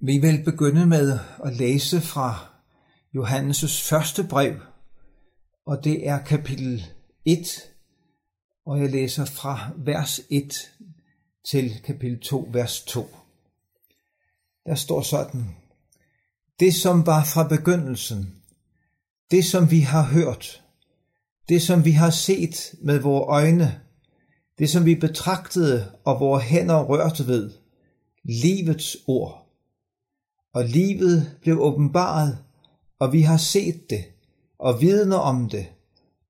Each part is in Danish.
Vi vil begynde med at læse fra Johannes' første brev, og det er kapitel 1, og jeg læser fra vers 1 til kapitel 2, vers 2. Der står sådan, Det som var fra begyndelsen, det som vi har hørt, det som vi har set med vores øjne, det som vi betragtede og vores hænder rørte ved, livets ord og livet blev åbenbaret, og vi har set det, og vidner om det,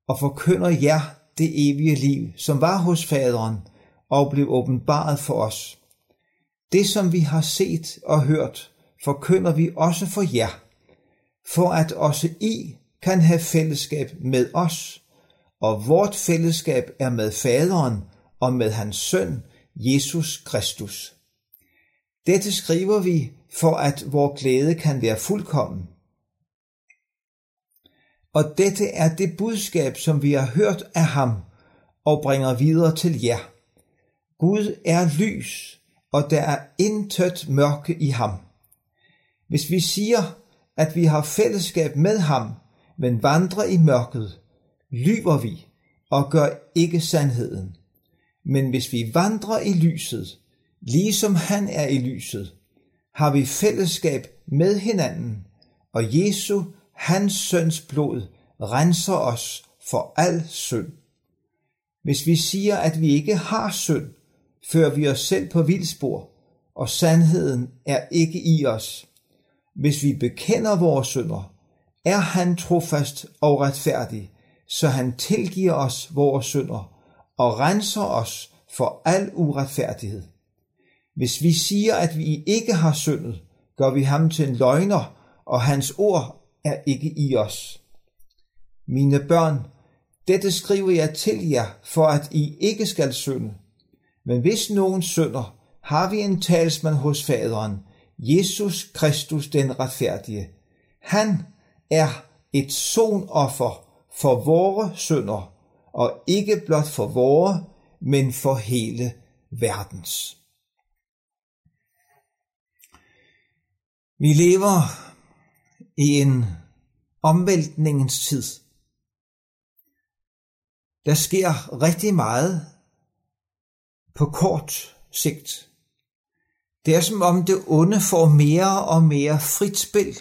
og forkynder jer det evige liv, som var hos faderen, og blev åbenbaret for os. Det, som vi har set og hørt, forkynder vi også for jer, for at også I kan have fællesskab med os, og vort fællesskab er med faderen og med hans søn, Jesus Kristus. Dette skriver vi, for at vor glæde kan være fuldkommen. Og dette er det budskab, som vi har hørt af ham og bringer videre til jer. Gud er lys, og der er intet mørke i ham. Hvis vi siger, at vi har fællesskab med ham, men vandrer i mørket, lyver vi og gør ikke sandheden. Men hvis vi vandrer i lyset, ligesom han er i lyset, har vi fællesskab med hinanden, og Jesu, hans søns blod, renser os for al synd. Hvis vi siger, at vi ikke har synd, fører vi os selv på vildspor, og sandheden er ikke i os. Hvis vi bekender vores synder, er han trofast og retfærdig, så han tilgiver os vores synder og renser os for al uretfærdighed. Hvis vi siger, at vi ikke har syndet, gør vi ham til en løgner, og hans ord er ikke i os. Mine børn, dette skriver jeg til jer, for at I ikke skal synde. Men hvis nogen synder, har vi en talsmand hos faderen, Jesus Kristus den retfærdige. Han er et sonoffer for vore synder, og ikke blot for vore, men for hele verdens. Vi lever i en omvæltningens tid. Der sker rigtig meget på kort sigt. Det er som om det onde får mere og mere frit spil.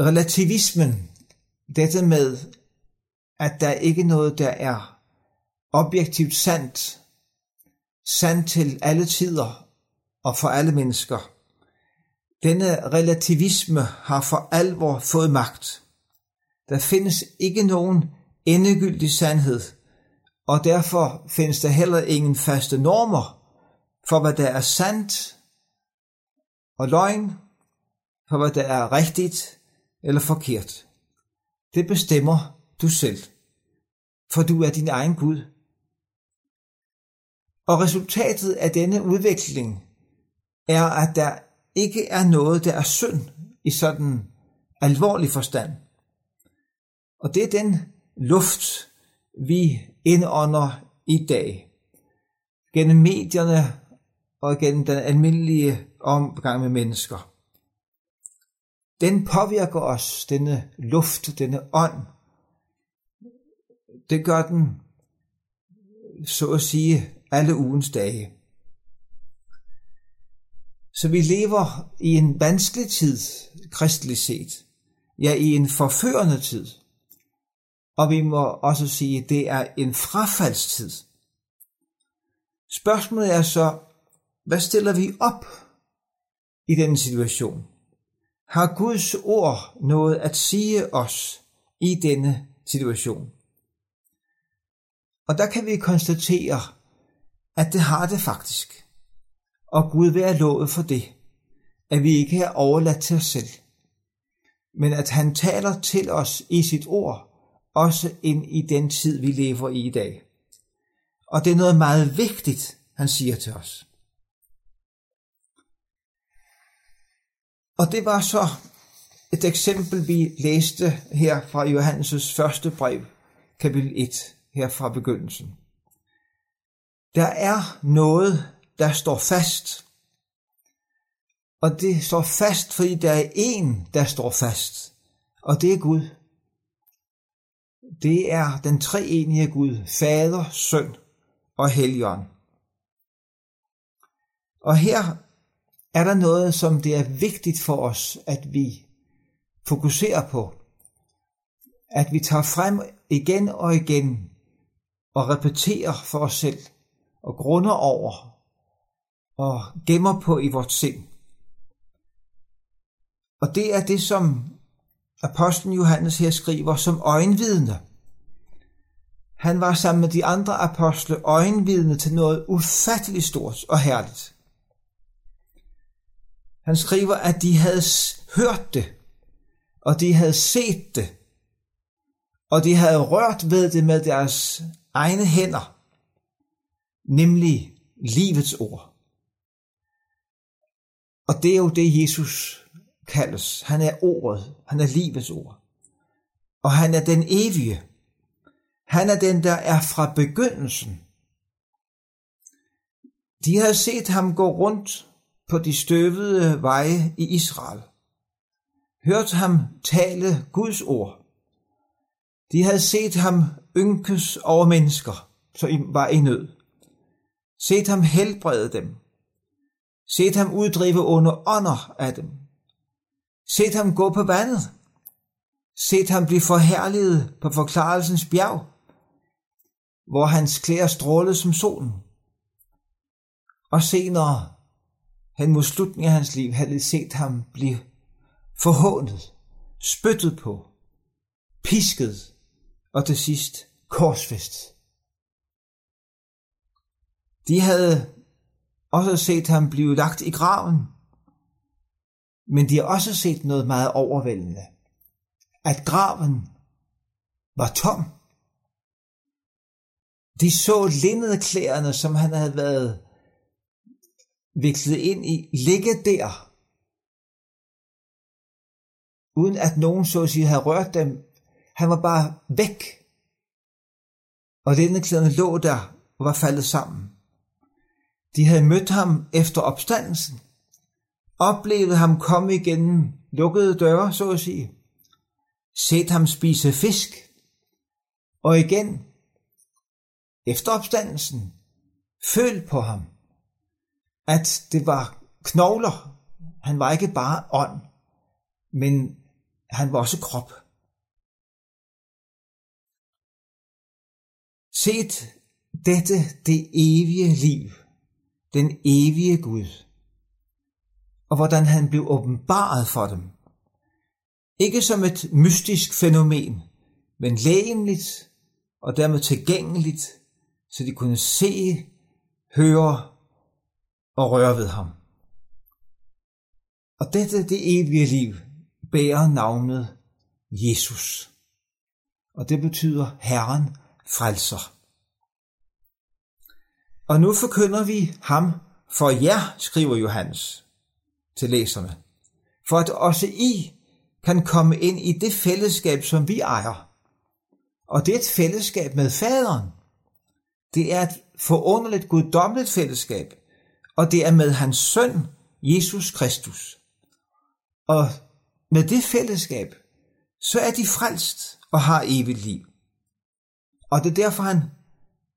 Relativismen, dette med, at der ikke er noget, der er objektivt sandt, sandt til alle tider, og for alle mennesker. Denne relativisme har for alvor fået magt. Der findes ikke nogen endegyldig sandhed, og derfor findes der heller ingen faste normer for, hvad der er sandt og løgn, for hvad der er rigtigt eller forkert. Det bestemmer du selv, for du er din egen Gud. Og resultatet af denne udvikling er, at der ikke er noget, der er synd i sådan alvorlig forstand. Og det er den luft, vi indånder i dag. Gennem medierne og gennem den almindelige omgang med mennesker. Den påvirker os, denne luft, denne ånd. Det gør den, så at sige, alle ugens dage. Så vi lever i en vanskelig tid, kristelig set. Ja, i en forførende tid. Og vi må også sige, at det er en frafaldstid. Spørgsmålet er så, hvad stiller vi op i den situation? Har Guds ord noget at sige os i denne situation? Og der kan vi konstatere, at det har det faktisk og Gud være lovet for det, at vi ikke er overladt til os selv, men at han taler til os i sit ord, også ind i den tid, vi lever i i dag. Og det er noget meget vigtigt, han siger til os. Og det var så et eksempel, vi læste her fra Johannes' første brev, kapitel 1, her fra begyndelsen. Der er noget, der står fast. Og det står fast, fordi der er en, der står fast. Og det er Gud. Det er den treenige Gud, Fader, Søn og Helligånd. Og her er der noget, som det er vigtigt for os, at vi fokuserer på. At vi tager frem igen og igen og repeterer for os selv og grunder over og gemmer på i vores sind. Og det er det, som apostlen Johannes her skriver som øjenvidne. Han var sammen med de andre apostle øjenvidne til noget ufatteligt stort og herligt. Han skriver, at de havde hørt det, og de havde set det, og de havde rørt ved det med deres egne hænder, nemlig livets ord. Og det er jo det, Jesus kaldes. Han er ordet, han er livets ord. Og han er den evige. Han er den, der er fra begyndelsen. De havde set ham gå rundt på de støvede veje i Israel. Hørt ham tale Guds ord. De havde set ham ynkes over mennesker, som var i nød. Set ham helbrede dem. Set ham uddrive under ånder af dem. Set ham gå på vandet. Set ham blive forherliget på forklarelsens bjerg, hvor hans klæder strålede som solen. Og senere han mod slutningen af hans liv havde set ham blive forhånet, spyttet på, pisket og til sidst korsfæstet. De havde også set ham blive lagt i graven, men de har også set noget meget overvældende, at graven var tom. De så linnedklæderne, som han havde været viklet ind i, ligge der, uden at nogen så at sige havde rørt dem. Han var bare væk. Og linnedklæderne lå der og var faldet sammen. De havde mødt ham efter opstandelsen, oplevet ham komme igennem lukkede døre, så at sige, set ham spise fisk, og igen, efter opstandelsen, følt på ham, at det var knogler. Han var ikke bare ånd, men han var også krop. Set dette det evige liv, den evige Gud, og hvordan han blev åbenbaret for dem. Ikke som et mystisk fænomen, men lægenligt og dermed tilgængeligt, så de kunne se, høre og røre ved ham. Og dette, det evige liv, bærer navnet Jesus. Og det betyder Herren frelser. Og nu forkynder vi ham for jer, skriver Johannes til læserne, for at også I kan komme ind i det fællesskab, som vi ejer. Og det er et fællesskab med faderen. Det er et forunderligt guddommeligt fællesskab, og det er med hans søn, Jesus Kristus. Og med det fællesskab, så er de frelst og har evigt liv. Og det er derfor, han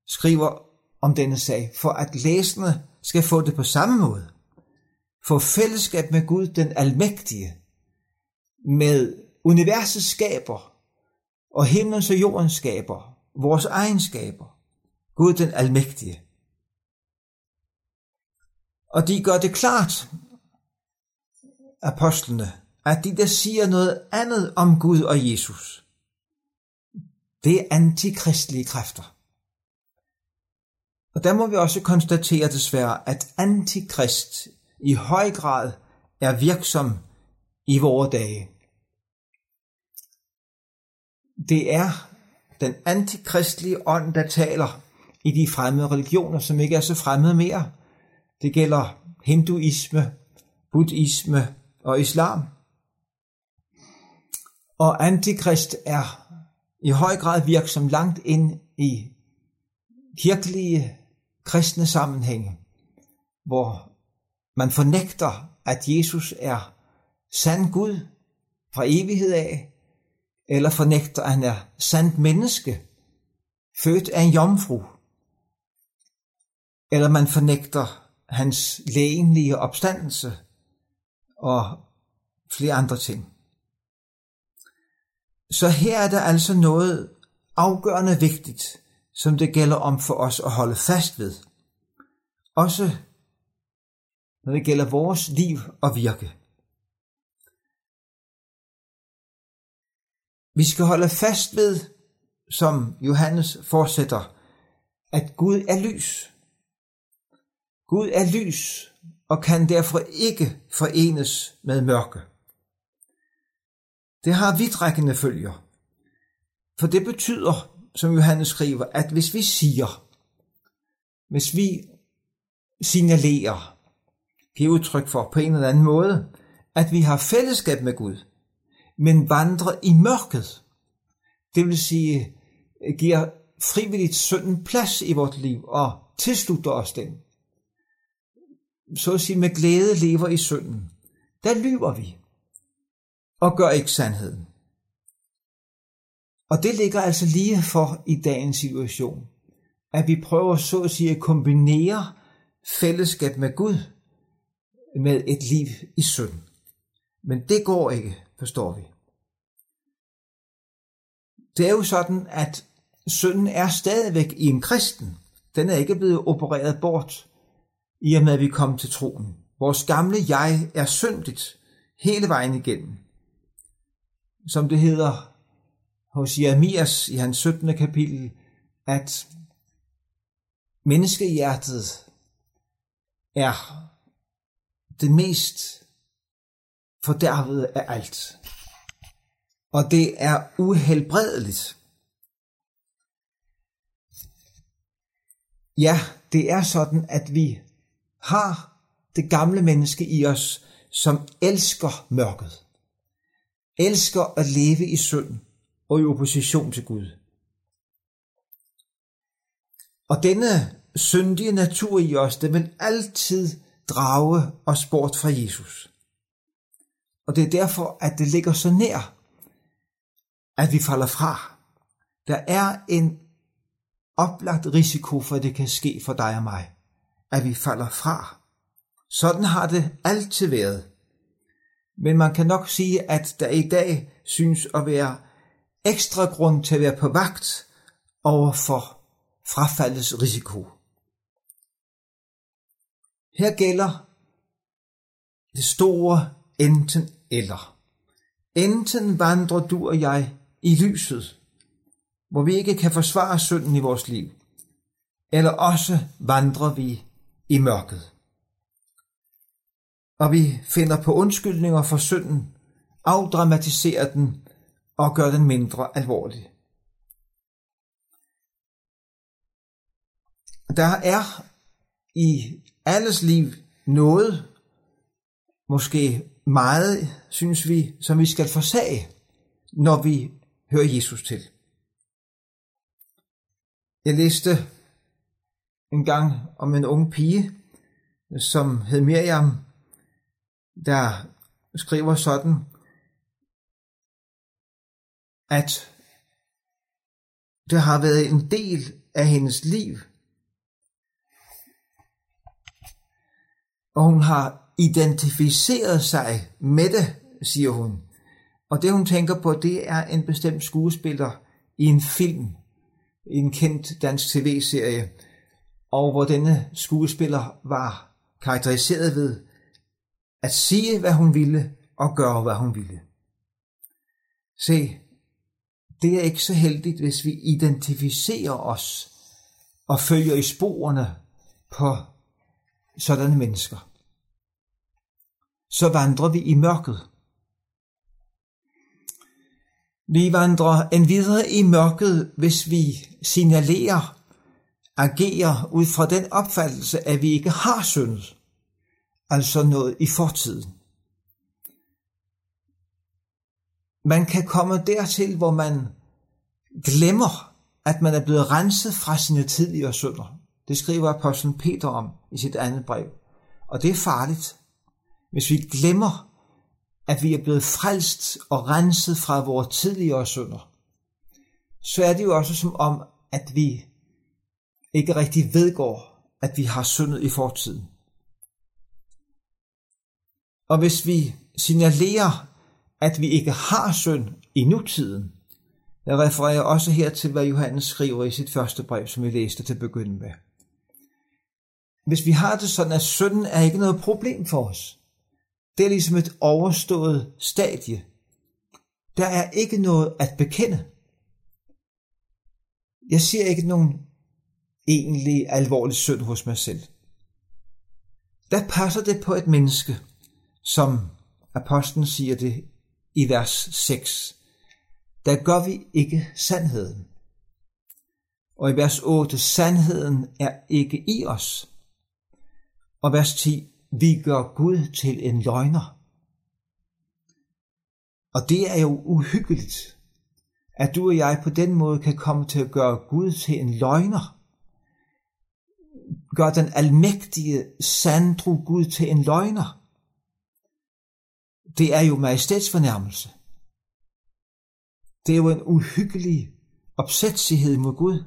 skriver om denne sag, for at læserne skal få det på samme måde. Få fællesskab med Gud, den almægtige, med universets skaber, og himlens og jordens skaber, vores egenskaber, Gud den almægtige. Og de gør det klart, apostlene, at de der siger noget andet om Gud og Jesus, det er antikristelige kræfter. Og der må vi også konstatere desværre, at antikrist i høj grad er virksom i vore dage. Det er den antikristlige ånd, der taler i de fremmede religioner, som ikke er så fremmede mere. Det gælder hinduisme, buddhisme og islam. Og antikrist er i høj grad virksom langt ind i kirkelige kristne sammenhænge, hvor man fornægter, at Jesus er sand Gud fra evighed af, eller fornægter, at han er sandt menneske, født af en jomfru, eller man fornægter hans lægenlige opstandelse og flere andre ting. Så her er der altså noget afgørende vigtigt, som det gælder om for os at holde fast ved. Også når det gælder vores liv og virke. Vi skal holde fast ved, som Johannes fortsætter, at Gud er lys. Gud er lys og kan derfor ikke forenes med mørke. Det har vidtrækkende følger. For det betyder, som Johannes skriver, at hvis vi siger, hvis vi signalerer, giver udtryk for på en eller anden måde, at vi har fællesskab med Gud, men vandrer i mørket, det vil sige, giver frivilligt synden plads i vores liv og tilslutter os den, så at sige med glæde lever i synden, der lyver vi og gør ikke sandheden. Og det ligger altså lige for i dagens situation, at vi prøver så at sige at kombinere fællesskab med Gud med et liv i synd. Men det går ikke, forstår vi. Det er jo sådan, at synden er stadigvæk i en kristen. Den er ikke blevet opereret bort, i og med at vi kom til troen. Vores gamle jeg er syndigt hele vejen igennem. Som det hedder hos Jeremias i hans 17. kapitel, at menneskehjertet er det mest fordærvede af alt. Og det er uhelbredeligt. Ja, det er sådan, at vi har det gamle menneske i os, som elsker mørket. Elsker at leve i synd og i opposition til Gud. Og denne syndige natur i os, det vil altid drage os bort fra Jesus. Og det er derfor, at det ligger så nær, at vi falder fra. Der er en oplagt risiko for, at det kan ske for dig og mig, at vi falder fra. Sådan har det altid været. Men man kan nok sige, at der i dag synes at være ekstra grund til at være på vagt over for frafaldets risiko. Her gælder det store enten eller. Enten vandrer du og jeg i lyset, hvor vi ikke kan forsvare synden i vores liv, eller også vandrer vi i mørket. Og vi finder på undskyldninger for synden, afdramatiserer den og gør den mindre alvorlig. Der er i alles liv noget, måske meget, synes vi, som vi skal forsage, når vi hører Jesus til. Jeg læste en gang om en ung pige, som hed Miriam, der skriver sådan, at det har været en del af hendes liv, og hun har identificeret sig med det, siger hun. Og det hun tænker på, det er en bestemt skuespiller i en film, i en kendt dansk tv-serie, og hvor denne skuespiller var karakteriseret ved at sige, hvad hun ville, og gøre, hvad hun ville. Se, det er ikke så heldigt, hvis vi identificerer os og følger i sporene på sådanne mennesker. Så vandrer vi i mørket. Vi vandrer en videre i mørket, hvis vi signalerer, agerer ud fra den opfattelse, at vi ikke har syndet, altså noget i fortiden. Man kan komme dertil, hvor man glemmer, at man er blevet renset fra sine tidligere synder. Det skriver apostlen Peter om i sit andet brev. Og det er farligt. Hvis vi glemmer, at vi er blevet frelst og renset fra vores tidligere synder, så er det jo også som om, at vi ikke rigtig vedgår, at vi har syndet i fortiden. Og hvis vi signalerer, at vi ikke har synd i nutiden, jeg refererer også her til, hvad Johannes skriver i sit første brev, som vi læste til at begynde med. Hvis vi har det sådan, at synden er ikke noget problem for os, det er ligesom et overstået stadie. Der er ikke noget at bekende. Jeg ser ikke nogen egentlig alvorlig synd hos mig selv. Der passer det på et menneske, som apostlen siger det i vers 6. Der gør vi ikke sandheden. Og i vers 8, sandheden er ikke i os. Og vers 10, vi gør Gud til en løgner. Og det er jo uhyggeligt, at du og jeg på den måde kan komme til at gøre Gud til en løgner. Gør den almægtige sandro Gud til en løgner. Det er jo majestætsfornærmelse. Det er jo en uhyggelig opsætsighed mod Gud.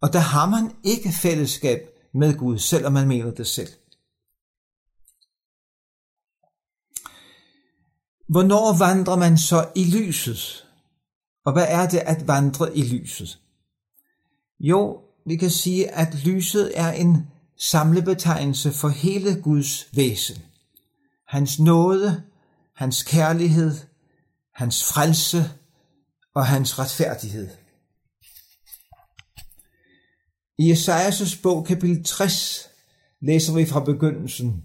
Og der har man ikke fællesskab med Gud, selvom man mener det selv. Hvornår vandrer man så i lyset? Og hvad er det at vandre i lyset? Jo, vi kan sige, at lyset er en samlebetegnelse for hele Guds væsen. Hans nåde, hans kærlighed, hans frelse og hans retfærdighed. I Esajas' bog kapitel 60 læser vi fra begyndelsen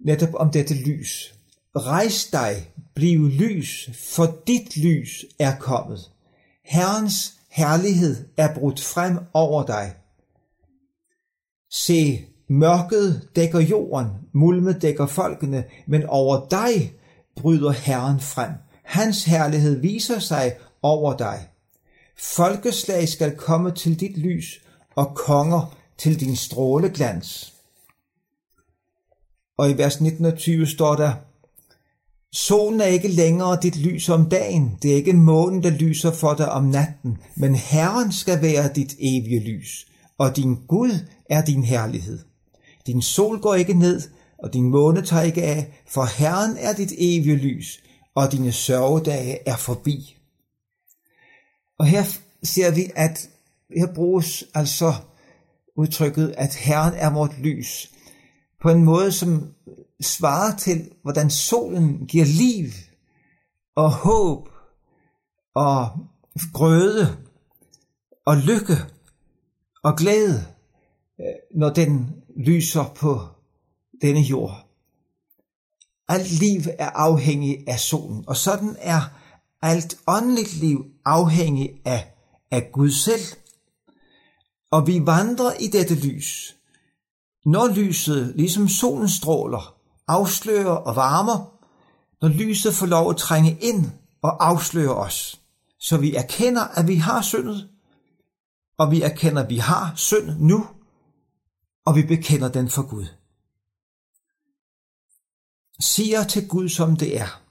netop om dette lys. Rejs dig, bliv lys, for dit lys er kommet. Herrens herlighed er brudt frem over dig. Se, mørket dækker jorden, mulme dækker folkene, men over dig bryder Herren frem. Hans herlighed viser sig over dig. Folkeslag skal komme til dit lys, og konger til din stråleglans. Og i vers 19 og 20 står der, Solen er ikke længere dit lys om dagen, det er ikke månen, der lyser for dig om natten, men Herren skal være dit evige lys, og din Gud er din herlighed. Din sol går ikke ned, og din måne tager ikke af, for Herren er dit evige lys, og dine sørgedage er forbi. Og her ser vi, at her bruges altså udtrykket, at Herren er vort lys, på en måde, som svarer til, hvordan solen giver liv og håb og grøde og lykke og glæde, øh, når den lyser på denne jord. Alt liv er afhængig af solen, og sådan er alt åndeligt liv afhængig af, af Gud selv. Og vi vandrer i dette lys. Når lyset, ligesom solen stråler, afslører og varmer, når lyset får lov at trænge ind og afsløre os, så vi erkender, at vi har syndet, og vi erkender, at vi har synd nu, og vi bekender den for Gud. Siger til Gud, som det er.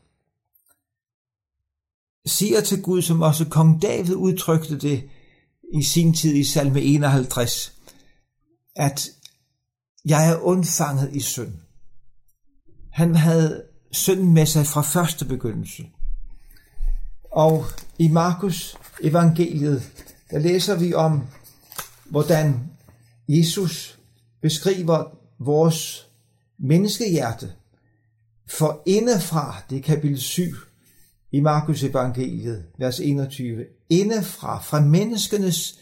Siger til Gud, som også kong David udtrykte det i sin tid i salme 51, at jeg er undfanget i synd. Han havde synd med sig fra første begyndelse. Og i Markus evangeliet, der læser vi om, hvordan Jesus beskriver vores menneskehjerte. For indefra, det er kapitel 7 i Markus evangeliet, vers 21, indefra, fra menneskenes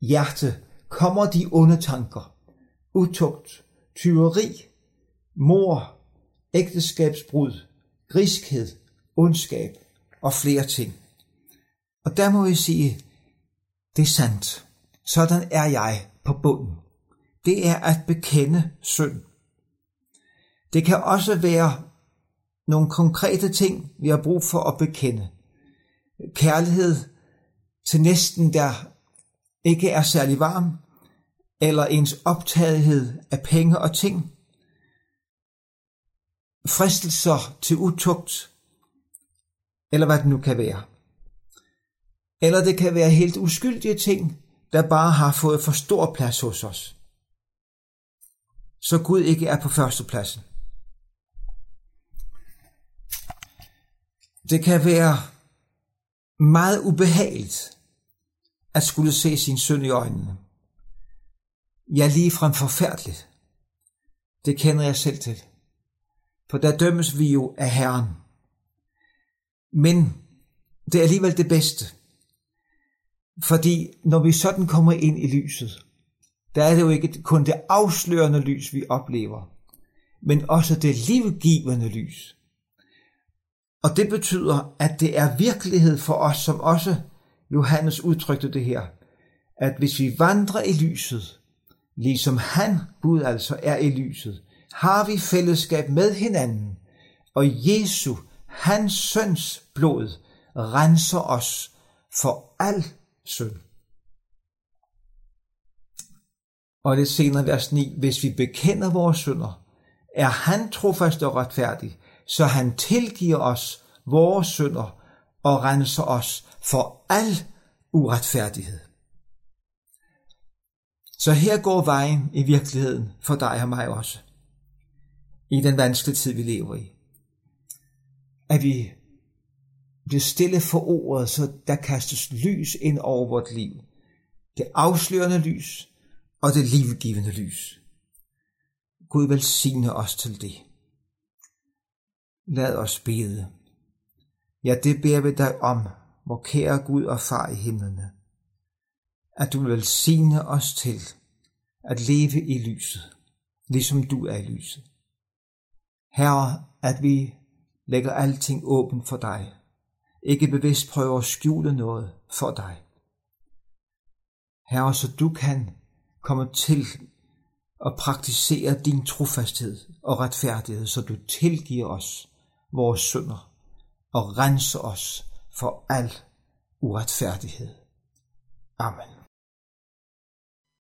hjerte, kommer de onde tanker, utugt, tyveri, mor, ægteskabsbrud, griskhed, ondskab og flere ting. Og der må vi sige, det er sandt. Sådan er jeg på bunden. Det er at bekende synd. Det kan også være nogle konkrete ting, vi har brug for at bekende. Kærlighed til næsten, der ikke er særlig varm, eller ens optagethed af penge og ting, fristelser til utugt, eller hvad det nu kan være. Eller det kan være helt uskyldige ting, der bare har fået for stor plads hos os. Så Gud ikke er på førstepladsen. Det kan være meget ubehageligt at skulle se sin søn i øjnene. Ja, ligefrem forfærdeligt. Det kender jeg selv til. For der dømmes vi jo af Herren. Men det er alligevel det bedste. Fordi når vi sådan kommer ind i lyset, der er det jo ikke kun det afslørende lys, vi oplever, men også det livgivende lys. Og det betyder, at det er virkelighed for os, som også Johannes udtrykte det her, at hvis vi vandrer i lyset, ligesom han, Gud altså, er i lyset, har vi fællesskab med hinanden, og Jesu, hans søns blod, renser os for al synd. Og det senere vers 9, hvis vi bekender vores synder, er han trofast og retfærdig, så han tilgiver os vores synder og renser os for al uretfærdighed. Så her går vejen i virkeligheden for dig og mig også. I den vanskelige tid, vi lever i. At vi bliver stille for ordet, så der kastes lys ind over vort liv. Det afslørende lys og det livgivende lys. Gud velsigne os til det. Lad os bede. Ja, det beder vi dig om, hvor kære Gud og far i himlene, at du vil velsigne os til at leve i lyset, ligesom du er i lyset. Herre, at vi lægger alting åbent for dig, ikke bevidst prøver at skjule noget for dig. Herre, så du kan kommer til at praktisere din trofasthed og retfærdighed, så du tilgiver os vores synder og renser os for al uretfærdighed. Amen.